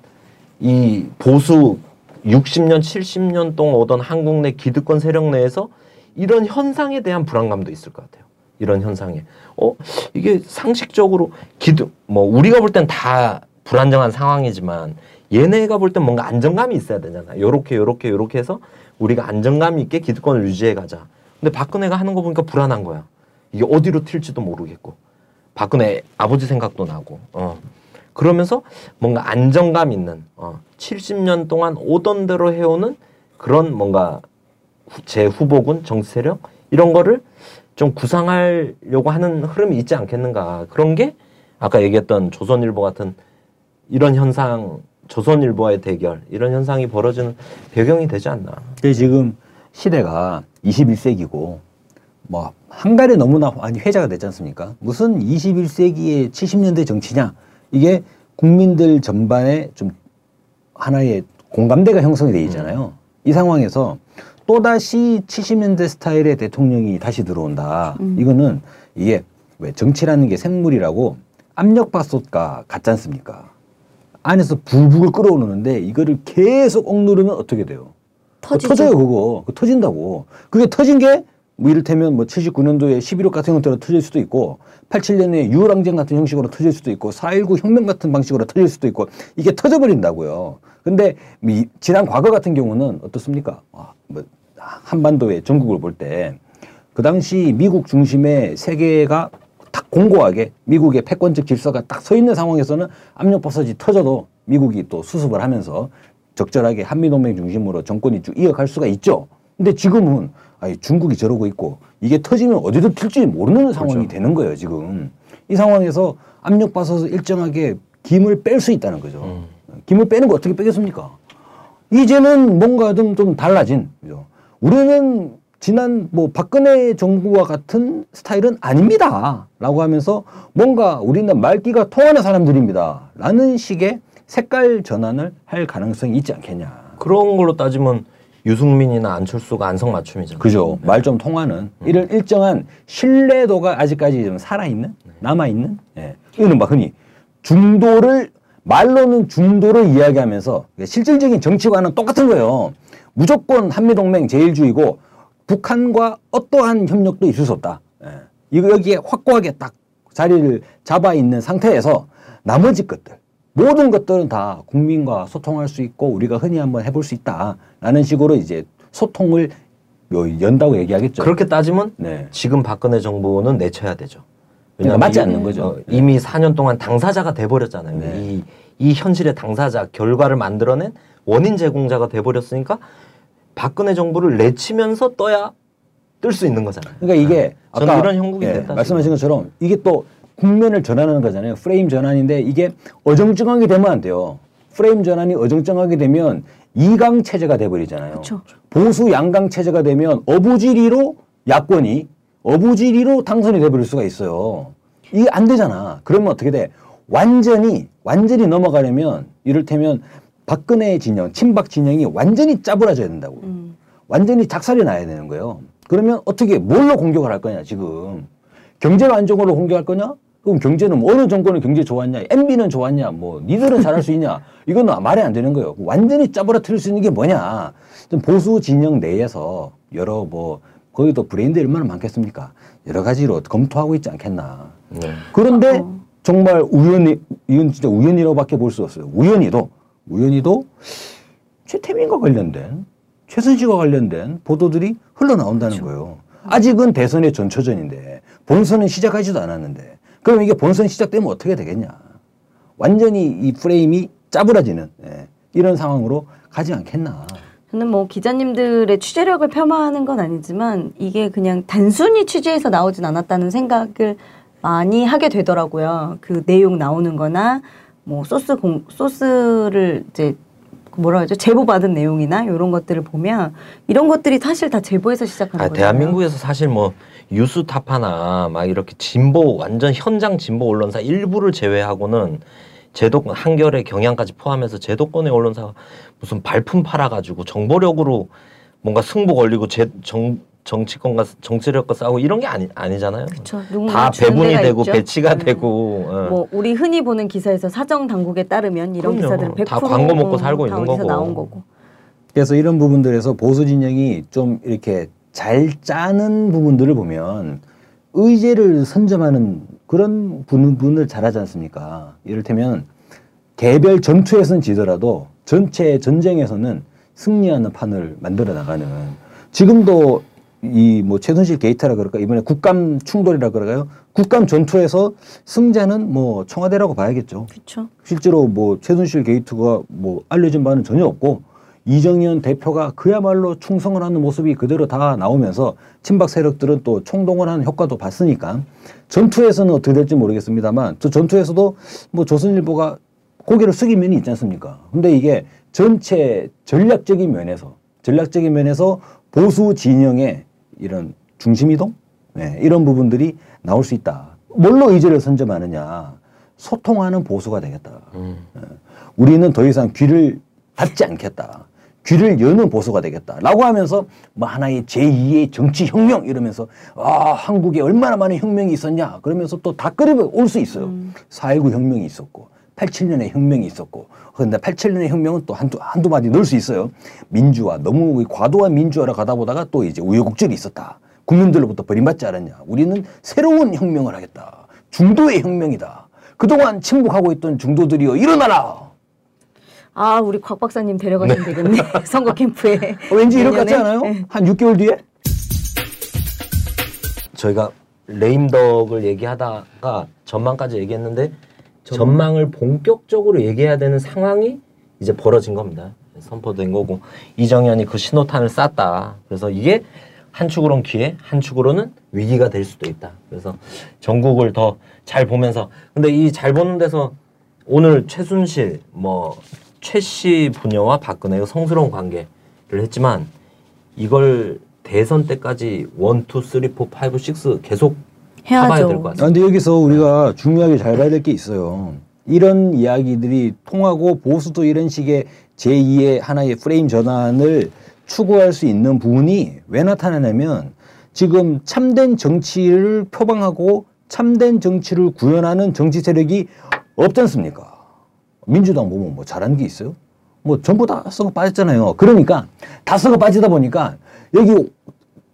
이 보수 60년 70년 동안 오던 한국 내 기득권 세력 내에서 이런 현상에 대한 불안감도 있을 것 같아요. 이런 현상에 어 이게 상식적으로 기득 뭐 우리가 볼 땐 다 불안정한 상황이지만 얘네가 볼 땐 뭔가 안정감이 있어야 되잖아. 요렇게 요렇게 요렇게 해서 우리가 안정감 있게 기득권을 유지해 가자. 근데 박근혜가 하는 거 보니까 불안한 거야. 이게 어디로 튈지도 모르겠고. 박근혜 아버지 생각도 나고. 어. 그러면서 뭔가 안정감 있는 어. 70년 동안 오던 대로 해오는 그런 뭔가 후- 제 후보군 정치 세력 이런 거를 좀 구상하려고 하는 흐름이 있지 않겠는가. 그런 게 아까 얘기했던 조선일보 같은 이런 현상, 조선일보와의 대결 이런 현상이 벌어지는 배경이 되지 않나. 근데 지금 시대가 21세기고 뭐 한갈에 너무나 많이 회자가 됐지 않습니까? 무슨 21세기의 70년대 정치냐? 이게 국민들 전반에 좀 하나의 공감대가 형성이 돼 있잖아요. 이 상황에서 또다시 70년대 스타일의 대통령이 다시 들어온다. 이거는 이게 왜 정치라는 게 생물이라고 압력밥솥과 같지 않습니까? 안에서 불북을 끌어오르는데 이거를 계속 억누르면 어떻게 돼요? 터지죠. 터져요 그거 그 터진다고 그게 터진 게 뭐 이를테면 뭐 79년도에 11.6 같은 형태로 터질 수도 있고 87년에 유월항쟁 같은 형식으로 터질 수도 있고 4.19 혁명 같은 방식으로 터질 수도 있고 이게 터져버린다고요 근데 이 지난 과거 같은 경우는 어떻습니까 아, 뭐 한반도의 전국을 볼 때 그 당시 미국 중심의 세계가 딱 공고하게 미국의 패권적 질서가 딱 서 있는 상황에서는 압력버섯이 터져도 미국이 또 수습을 하면서 적절하게 한미동맹 중심으로 정권이 쭉 이어갈 수가 있죠. 근데 지금은 아니, 중국이 저러고 있고 이게 터지면 어디로 튈지 모르는 상황이 되는 거예요, 지금. 이 상황에서 압력버섯을 일정하게 김을 뺄 수 있다는 거죠. 김을 빼는 거 어떻게 빼겠습니까? 이제는 뭔가 좀, 좀 달라진, 그죠? 우리는 지난 뭐 박근혜 정부와 같은 스타일은 아닙니다. 라고 하면서 뭔가 우리는 말귀가 통하는 사람들입니다. 라는 식의 색깔 전환을 할 가능성이 있지 않겠냐. 그런 걸로 따지면 유승민이나 안철수가 안성맞춤이잖아요. 그죠. 말좀 통하는 이런 일정한 신뢰도가 아직까지 좀 살아있는 남아있는 예. 이거는 막 흔히 중도를 말로는 중도를 이야기하면서 실질적인 정치관은 똑같은 거예요. 무조건 한미동맹 제일주의고 북한과 어떠한 협력도 있을 수 없다. 예. 이거 여기에 확고하게 딱 자리를 잡아 있는 상태에서 나머지 것들 모든 것들은 다 국민과 소통할 수 있고 우리가 흔히 한번 해볼 수 있다라는 식으로 이제 소통을 요- 연다고 얘기하겠죠. 그렇게 따지면 네. 지금 박근혜 정부는 내쳐야 되죠. 그러니까 맞지 이- 않는 거죠. 어, 이미 4년 동안 당사자가 돼버렸잖아요. 네. 이, 이 현실의 당사자, 결과를 만들어낸 원인 제공자가 돼버렸으니까 박근혜 정부를 내치면서 떠야 뜰 수 있는 거잖아요. 그러니까 이게 저는 아까 이런 형국이 예, 됐다. 말씀하신 것처럼 이게 또 국면을 전환하는 거잖아요. 프레임 전환인데 이게 어정쩡하게 되면 안 돼요. 프레임 전환이 어정쩡하게 되면 이강 체제가 돼버리잖아요. 그쵸. 보수 양강 체제가 되면 어부지리로 야권이 어부지리로 당선이 돼버릴 수가 있어요. 이게 안 되잖아. 그러면 어떻게 돼? 완전히 완전히 넘어가려면 이를테면 박근혜 진영, 친박 진영이 완전히 짜부라져야 된다고. 음. 완전히 작살이 나야 되는 거예요. 그러면 어떻게 뭘로 공격을 할 거냐 지금 경제가 안정으로 공격할 거냐? 그럼 경제는 뭐 어느 정권은 경제 좋았냐? MB는 좋았냐? 뭐 니들은 잘할 수 있냐? 이건 말이 안 되는 거예요. 완전히 짜부라뜨릴 수 있는 게 뭐냐? 좀 보수 진영 내에서 여러 뭐 거기도 브레인들 얼마나 많겠습니까? 여러 가지로 검토하고 있지 않겠나. 네. 그런데 어. 정말 우연히 이건 진짜 우연이라고밖에 볼 수 없어요. 우연히도 우연히도 최태민과 관련된 최순실과 관련된 보도들이 흘러나온다는 거예요. 아직은 대선의 전초전인데 본선은 시작하지도 않았는데 그럼 이게 본선 시작되면 어떻게 되겠냐? 완전히 이 프레임이 짜부라지는 예, 이런 상황으로 가지 않겠나? 저는 뭐 기자님들의 취재력을 폄하하는 건 아니지만 이게 그냥 단순히 취재해서 나오진 않았다는 생각을 많이 하게 되더라고요. 그 내용 나오는 거나 뭐 소스 공, 소스를 이제 뭐라 하죠? 제보 받은 내용이나 이런 것들을 보면 이런 것들이 사실 다 제보에서 시작하는 아, 거예요. 대한민국에서 사실 뭐 유스타파나 막 이렇게 진보 완전 현장 진보 언론사 일부를 제외하고는 제도권 한결의 경향까지 포함해서 제도권의 언론사가 무슨 발품 팔아가지고 정보력으로 뭔가 승부 걸리고 제, 정, 정치권과 정치력과 싸우고 이런 게 아니 아니잖아요. 그렇죠. 누군가 다 배분이 되고 있죠. 배치가 음. 되고 어. 뭐 우리 흔히 보는 기사에서 사정 당국에 따르면 이런 그럼요. 기사들은 100%다 광고 먹고 음, 살고 다 있는 거고. 나온 거고. 그래서 이런 부분들에서 보수 진영이 좀 이렇게 잘 짜는 부분들을 보면 의제를 선점하는 그런 부분을 잘하지 않습니까? 이를테면 개별 전투에서는 지더라도 전체 전쟁에서는 승리하는 판을 만들어 나가는 지금도 이 뭐 최순실 게이트라 그럴까 이번에 국감 충돌이라 그럴까요? 국감 전투에서 승자는 뭐 청와대라고 봐야겠죠. 그렇죠. 실제로 뭐 최순실 게이트가 뭐 알려진 바는 전혀 없고 이정현 대표가 그야말로 충성을 하는 모습이 그대로 다 나오면서 친박 세력들은 또 총동원 하는 효과도 봤으니까 전투에서는 어떻게 될지 모르겠습니다만 저 전투에서도 뭐 조선일보가 고개를 숙인 면이 있지 않습니까? 근데 이게 전체 전략적인 면에서 전략적인 면에서 보수 진영의 이런 중심 이동 네, 이런 부분들이 나올 수 있다. 뭘로 의지를 선점하느냐? 소통하는 보수가 되겠다. 음. 우리는 더 이상 귀를 닫지 않겠다. 귀를 여는 보수가 되겠다. 라고 하면서 뭐 하나의 제2의 정치 혁명 이러면서 아, 한국에 얼마나 많은 혁명이 있었냐. 그러면서 또다 끌어 올수 있어요. 4.19 혁명이 있었고 87년에 혁명이 있었고 그런데 87년의 혁명은 또 한두, 한두 마디 넣을 수 있어요. 민주화, 너무 과도한 민주화로 가다 보다가 또 이제 우여곡절이 있었다. 국민들로부터 버림받지 않았냐. 우리는 새로운 혁명을 하겠다. 중도의 혁명이다. 그동안 침묵하고 있던 중도들이여 일어나라. 아, 우리 곽 박사님 데려가시면 되겠네. 선거 캠프에. 어, 왠지 이럴 것 같지. 않아요? 네. 한 6개월 뒤에? 저희가 레임덕을 얘기하다가 전망까지 얘기했는데 전망을 본격적으로 얘기해야 되는 상황이 이제 벌어진 겁니다. 선포된 거고 이정현이 그 신호탄을 쐈다. 그래서 이게 한 축으로는 기회, 한 축으로는 위기가 될 수도 있다. 그래서 전국을 더 잘 보면서 근데 이 잘 보는 데서 오늘 최순실 뭐 최씨 부녀와 박근혜의 성스러운 관계를 했지만 이걸 대선 때까지 one, two, three, four, five, six 계속 해야죠. 해봐야 될것 아, 같습니다. 근데 여기서 우리가 중요하게 잘 봐야 될 게 있어요. 이런 이야기들이 통하고 보수도 이런 식의 제2의 하나의 프레임 전환을 추구할 수 있는 부분이 왜 나타나냐면 지금 참된 정치를 표방하고 참된 정치를 구현하는 정치 세력이 없지 않습니까? 민주당 보면 뭐 잘하는 게 있어요? 뭐 전부 다 썩어 빠졌잖아요. 그러니까 다 썩어 빠지다 보니까 여기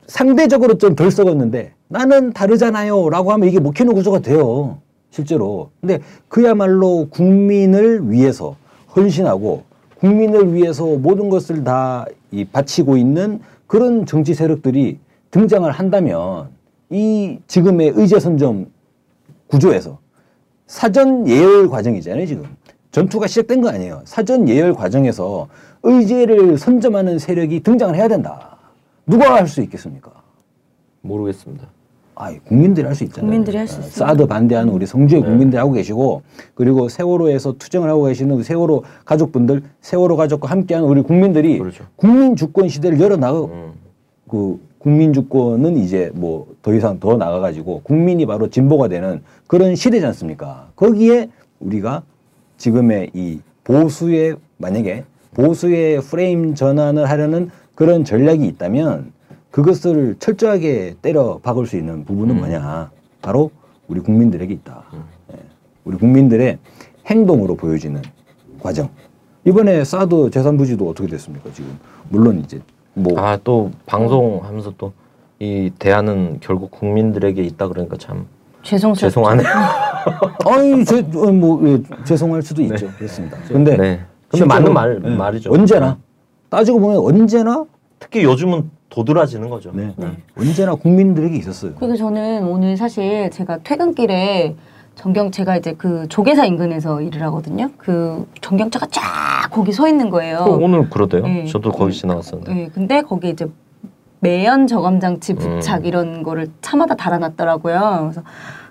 상대적으로 좀 덜 썩었는데 나는 다르잖아요. 라고 하면 이게 먹히는 구조가 돼요. 실제로. 근데 그야말로 국민을 위해서 헌신하고 국민을 위해서 모든 것을 다 이 바치고 있는 그런 정치 세력들이 등장을 한다면 이 지금의 의제 선점 구조에서 사전 예열 과정이잖아요, 지금. 전투가 시작된 거 아니에요. 사전 예열 과정에서 의제를 선점하는 세력이 등장을 해야 된다. 누가 할 수 있겠습니까? 모르겠습니다. 아, 국민들이 할 수 있잖아요. 국민들이 할수 어, 있어요. 사드 반대하는 우리 성주의 네. 국민들이 하고 계시고 그리고 세월호에서 투쟁을 하고 계시는 우리 세월호 가족분들, 세월호 가족과 함께하는 우리 국민들이 그렇죠. 국민 주권 시대를 열어 나가 음. 그 국민 주권은 이제 뭐 더 이상 더 나가 가지고 국민이 바로 진보가 되는 그런 시대지 않습니까? 거기에 우리가 지금의 이 보수의 만약에 보수의 프레임 전환을 하려는 그런 전략이 있다면 그것을 철저하게 때려 박을 수 있는 부분은 음. 뭐냐? 바로 우리 국민들에게 있다. 예. 우리 국민들의 행동으로 보여지는 과정. 이번에 사드 재산 부지도 어떻게 됐습니까? 지금 물론 이제 뭐 아 또 방송하면서 또 이 대안은 결국 국민들에게 있다 그러니까 참 죄송스럽죠. 죄송하네요. 아니, 제, 어, 뭐, 예, 죄송할 수도 있죠. 그렇습니다. 근데, 네. 근데 맞는 말 예, 말이죠. 언제나 따지고 보면 언제나 특히 요즘은 도드라지는 거죠. 네, 언제나 국민들에게 있었어요. 그리고 저는 오늘 사실 제가 퇴근길에 전경 제가 이제 그 조계사 인근에서 일을 하거든요. 그 전경차가 쫙 거기 서 있는 거예요. 어, 오늘 그러대요. 네. 저도 거기 지나갔었는데. 네, 근데 거기 이제 매연 저감 장치 부착 음. 이런 거를 차마다 달아놨더라고요. 그래서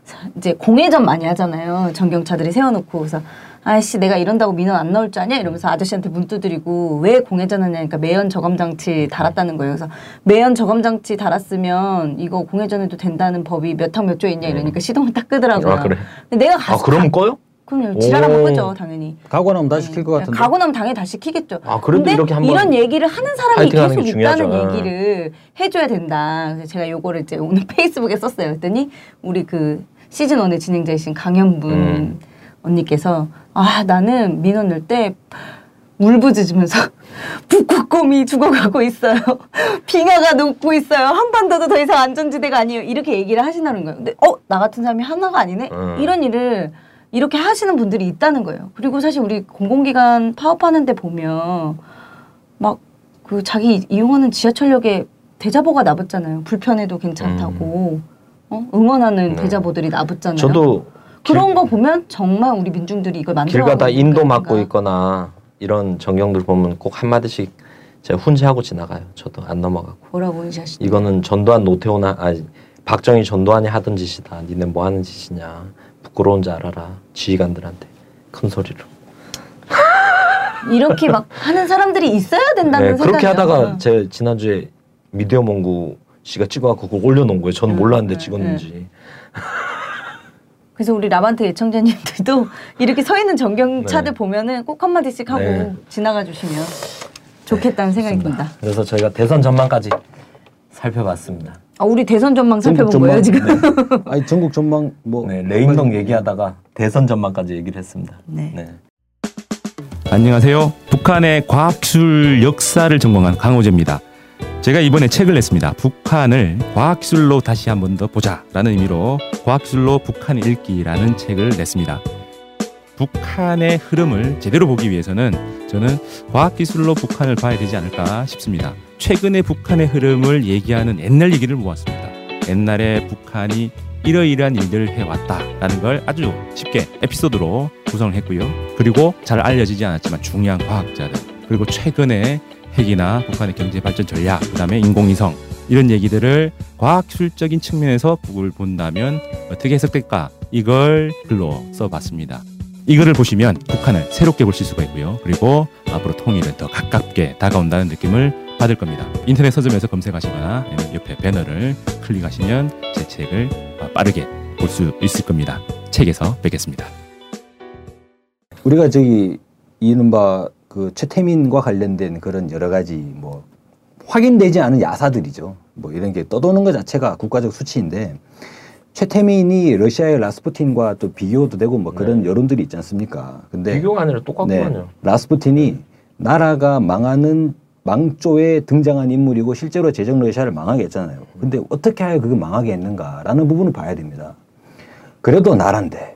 자, 이제 공회전 많이 하잖아요. 전경차들이 세워놓고 그래서 아이씨 내가 이런다고 민원 안 나올 줄 아냐 이러면서 아저씨한테 문 두드리고 왜 공회전하냐니까 매연 저감 장치 달았다는 거예요. 그래서 매연 저감 장치 달았으면 이거 공회전해도 된다는 법이 몇항몇조 있냐 이러니까 시동을 딱 끄더라고요. 아 그래. 근데 내가 아 가서 그럼 꺼요? 그럼요. 지랄하면 오. 끄죠 당연히. 가고 나면 다 시킬 것 같은데. 가고 나면 당연히 다 시 키겠죠. 아, 그래도 근데 이렇게 한번 이런 얘기를 하는 사람이 계속 게 있다는 중요하죠. 얘기를 해줘야 된다. 그래서 제가 요거를 이제 오늘 페이스북에 썼어요. 그랬더니 우리 그 시즌 1의 진행자이신 강현분 음. 언니께서 아 나는 민원 낼때 울부짖으면서 북극곰이 죽어가고 있어요. 빙하가 녹고 있어요. 한반도도 더 이상 안전지대가 아니에요. 이렇게 얘기를 하시는 거예요. 근데 어 나 같은 사람이 하나가 아니네. 음. 이런 일을 이렇게 하시는 분들이 있다는 거예요. 그리고 사실 우리 공공기관 파업하는 데 보면 막 그 자기 이용하는 지하철역에 대자보가 나붙잖아요. 불편해도 괜찮다고 어? 응원하는 네. 대자보들이 나붙잖아요. 저도 그런 길- 거 보면 정말 우리 민중들이 이걸 만들어 길 가다 인도. 맞고 있거나 이런 전경들 보면 꼭 한마디씩 제가 훈시하고 지나가요. 저도 안 넘어가고. 뭐라고 하시죠? 이거는 전두환 노태우나 아니 박정희 전두환이 하던 짓이다. 니네 뭐 하는 짓이냐. 부끄러운 줄 알아라. 지휘관들한테 큰 소리로. 이렇게 막 하는 사람들이 있어야 된다는 네, 생각이 그렇게 하다가 제 지난주에 미디어 몽구 씨가 찍어갖고 그걸 올려놓은 거예요. 저는 음, 몰랐는데 음, 찍었는지. 그래서 우리 라반트 애청자님들도 이렇게 서 있는 전경차들 네. 보면은 꼭 한마디씩 하고 네. 지나가 주시면 좋겠다는 생각이 듭니다. 그래서 저희가 대선 전망까지 살펴봤습니다. 아, 우리 대선 전망 살펴본 거예요 지금? 네. 아니 전국 전망 뭐 네, 레인동 얘기하다가 대선 전망까지 얘기를 했습니다. 네. 안녕하세요. 북한의 과학기술 역사를 전공한 강호재입니다. 제가 이번에 책을 냈습니다. 북한을 과학기술로 다시 한 번 더 보자라는 의미로 과학기술로 북한 읽기라는 책을 냈습니다. 북한의 흐름을 제대로 보기 위해서는 저는 과학기술로 북한을 봐야 되지 않을까 싶습니다. 최근의 북한의 흐름을 얘기하는 옛날 얘기를 모았습니다. 옛날에 북한이 이러이러한 일들을 해왔다라는 걸 아주 쉽게 에피소드로 구성을 했고요. 그리고 잘 알려지지 않았지만 중요한 과학자들 그리고 최근에 핵이나 북한의 경제 발전 전략 그다음에 인공위성 이런 얘기들을 과학술적인 측면에서 북을 본다면 어떻게 해석될까 이걸 글로 써봤습니다. 이거를 보시면 북한을 새롭게 보실 수가 있고요. 그리고 앞으로 통일은 더 가깝게 다가온다는 느낌을 받을 겁니다. 인터넷 서점에서 검색하시거나 옆에 배너를 클릭하시면 제 책을 어, 빠르게 볼 수 있을 겁니다. 책에서 뵙겠습니다. 우리가 저기 이른바 그 최태민과 관련된 그런 여러 가지 뭐 확인되지 않은 야사들이죠. 뭐 이런 게 떠도는 것 자체가 국가적 수치인데 최태민이 러시아의 라스푸틴과 또 비교도 되고 뭐 그런 네. 여론들이 있지 않습니까? 근데 비교가 아니라 똑같구만요. 라스푸틴이 나라가 망하는 망조에 등장한 인물이고 실제로 제정 러시아를 망하게 했잖아요. 근데 어떻게 하여 그걸 망하게 했는가라는 부분을 봐야 됩니다. 그래도 나라인데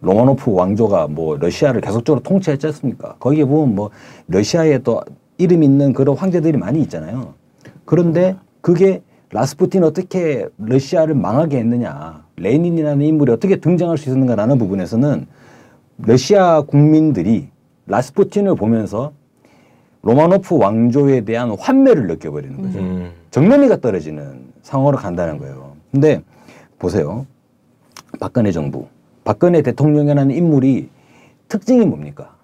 로마노프 왕조가 뭐 러시아를 계속적으로 통치했지 않습니까? 거기에 보면 뭐 러시아에 또 이름 있는 그런 황제들이 많이 있잖아요. 그런데 그게 라스푸틴 어떻게 러시아를 망하게 했느냐, 레닌이라는 인물이 어떻게 등장할 수 있었는가라는 부분에서는 러시아 국민들이 라스푸틴을 보면서 로마노프 왕조에 대한 환멸을 느껴버리는 거죠. 음. 정면이가 떨어지는 상황으로 간다는 거예요. 근데 보세요. 박근혜 정부, 박근혜 대통령이라는 인물이 특징이 뭡니까?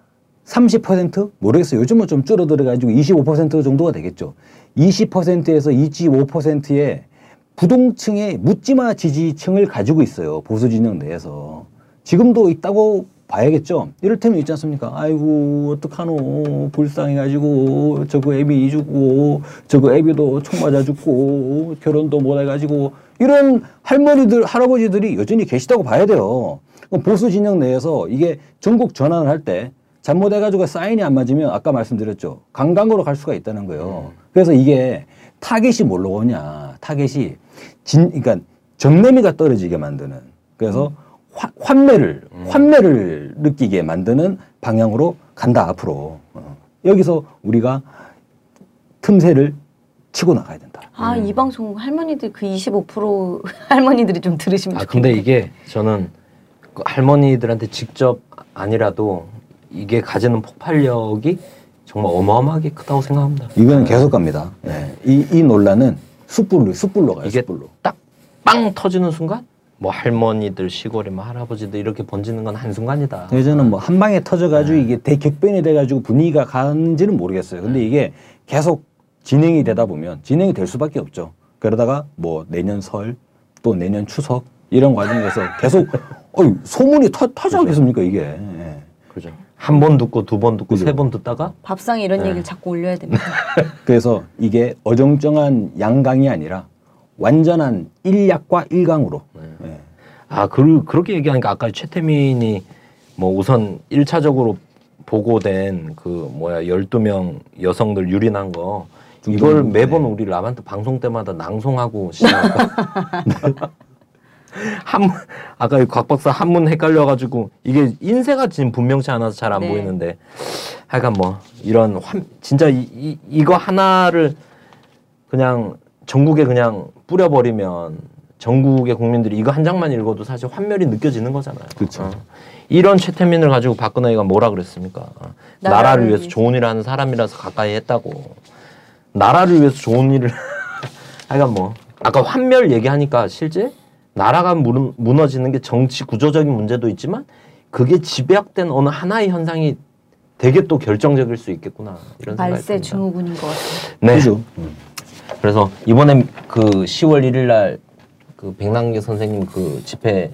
30% 모르겠어요. 요즘은 좀 줄어들어 가지고 25% 정도가 되겠죠. 20%에서 25%의 부동층의 묻지마 지지층을 가지고 있어요. 보수 진영 내에서. 지금도 있다고 봐야겠죠. 이를테면 있지 않습니까? 아이고, 어떡하노. 불쌍해가지고, 저거 애비 죽고, 저거 애비도 총 맞아 죽고, 결혼도 못 해가지고, 이런 할머니들, 할아버지들이 여전히 계시다고 봐야 돼요. 보수 진영 내에서 이게 전국 전환을 할 때 잘못해가지고 사인이 안 맞으면 아까 말씀드렸죠. 강강으로 갈 수가 있다는 거예요. 그래서 이게 타겟이 뭘로 오냐. 타겟이 진, 그러니까 정내미가 떨어지게 만드는. 그래서 화- 환매를, 환매를 느끼게 만드는 방향으로 간다, 앞으로. 어. 여기서 우리가 틈새를 치고 나가야 된다. 아, 이 방송 할머니들 그 25% 할머니들이 좀 들으시면 아 좋겠다. 근데 이게 저는 그 할머니들한테 직접 아니라도 이게 가지는 폭발력이 정말 어마어마하게 크다고 생각합니다. 이거는 계속 갑니다. 예. 이, 이 논란은 숯불로, 숯불로 가요, 이게 숯불로. 딱 빵 터지는 순간 뭐 할머니들 시골에 뭐 할아버지들 이렇게 번지는 건 한순간이다. 예전은 뭐 한 방에 터져가지고 네. 이게 대격변이 돼가지고 분위기가 가는지는 모르겠어요. 근데 이게 계속 진행이 되다 보면 진행이 될 수밖에 없죠. 그러다가 뭐 내년 설 또 내년 추석 이런 과정에서 계속 어이, 소문이 터, 터지 않겠습니까 이게. 예. 그죠. 한 번 듣고 두 번 듣고. 세 번 듣다가 밥상에 이런 네. 얘기를 자꾸 올려야 됩니다. 그래서 이게 어정쩡한 양강이 아니라 완전한 일약과 일강으로. 예. 아 그, 그렇게 얘기하니까 아까 최태민이 뭐 우선 일차적으로 보고된 그 뭐야 12명 여성들 유린한 거 이걸 중정부, 매번 네. 우리 라반트 방송 때마다 낭송하고 시작하니까 한 아까 이곽 박사 한문 헷갈려가지고 이게 인쇄가 지금 분명치 않아서 잘안 네. 보이는데 하여간 뭐 이런 환 진짜 이, 이 이거 하나를 그냥 전국에 그냥 뿌려버리면 전국의 국민들이 이거 한 장만 읽어도 사실 환멸이 느껴지는 거잖아요. 그렇죠. 어. 이런 최태민을 가지고 박근혜가 뭐라 그랬습니까? 어. 나라를 위해서. 좋은 일을 하는 사람이라서 가까이 했다고. 나라를 위해서 좋은 일을 하여간 뭐 아까 환멸 얘기하니까 실제 나라가 무- 무너지는 게 정치 구조적인 문제도 있지만 그게 집약된 어느 하나의 현상이 되게 또 결정적일 수 있겠구나 이런 생각이 말세. 증후군인 것 같아요. 네. 그죠? 음. 그래서 이번에 그 10월 1일 날 그 백남기 선생님 그 집회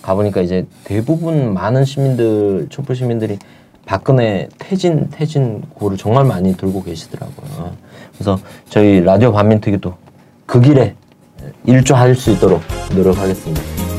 가보니까 이제 대부분 많은 시민들 촛불 시민들이 박근혜 퇴진 퇴진 구호를 정말 많이 들고 계시더라고요. 그래서 저희 라디오 반민특위도 그 길에 일조할 수 있도록 노력하겠습니다.